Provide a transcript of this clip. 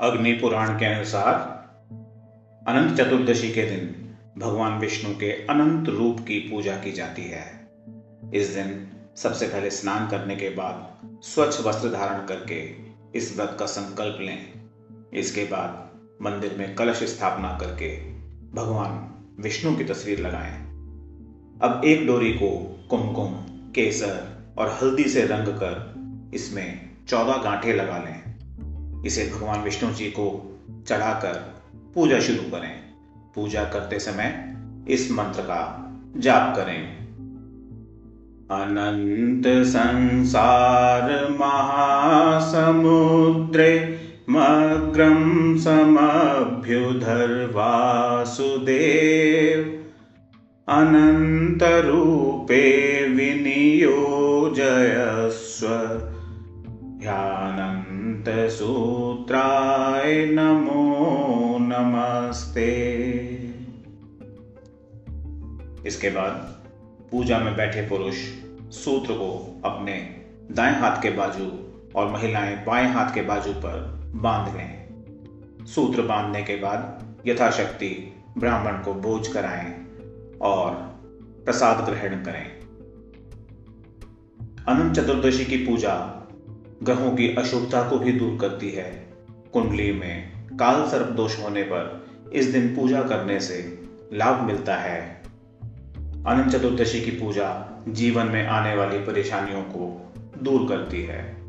अग्नि पुराण के अनुसार अनंत चतुर्दशी के दिन भगवान विष्णु के अनंत रूप की पूजा की जाती है। इस दिन सबसे पहले स्नान करने के बाद स्वच्छ वस्त्र धारण करके इस व्रत का संकल्प लें। इसके बाद मंदिर में कलश स्थापना करके भगवान विष्णु की तस्वीर लगाएँ। अब एक डोरी को कुमकुम, केसर और हल्दी से रंग कर इसमें चौदह गांठे लगा लें। इसे भगवान विष्णु जी को चढ़ाकर पूजा शुरू करें। पूजा करते समय इस मंत्र का जाप करें। अनंत संसार महासमुद्रे मग्रम समभ्युधर वासुदेव। रूपे सूत्राय नमो नमस्ते। इसके बाद पूजा में बैठे पुरुष सूत्र को अपने दाएँ हाथ के बाजू और महिलाएँ बाएँ हाथ के बाजू पर बाँध लें। सूत्र बांधने के बाद यथाशक्ति ब्राह्मण को भोज कराएँ और प्रसाद ग्रहण करें। अनंत चतुर्दशी की पूजा ग्रहों की अशुभता को भी दूर करती है। कुंडली में काल सर्प दोष होने पर इस दिन पूजा करने से लाभ मिलता है। अनंत चतुर्दशी की पूजा जीवन में आने वाली परेशानियों को दूर करती है।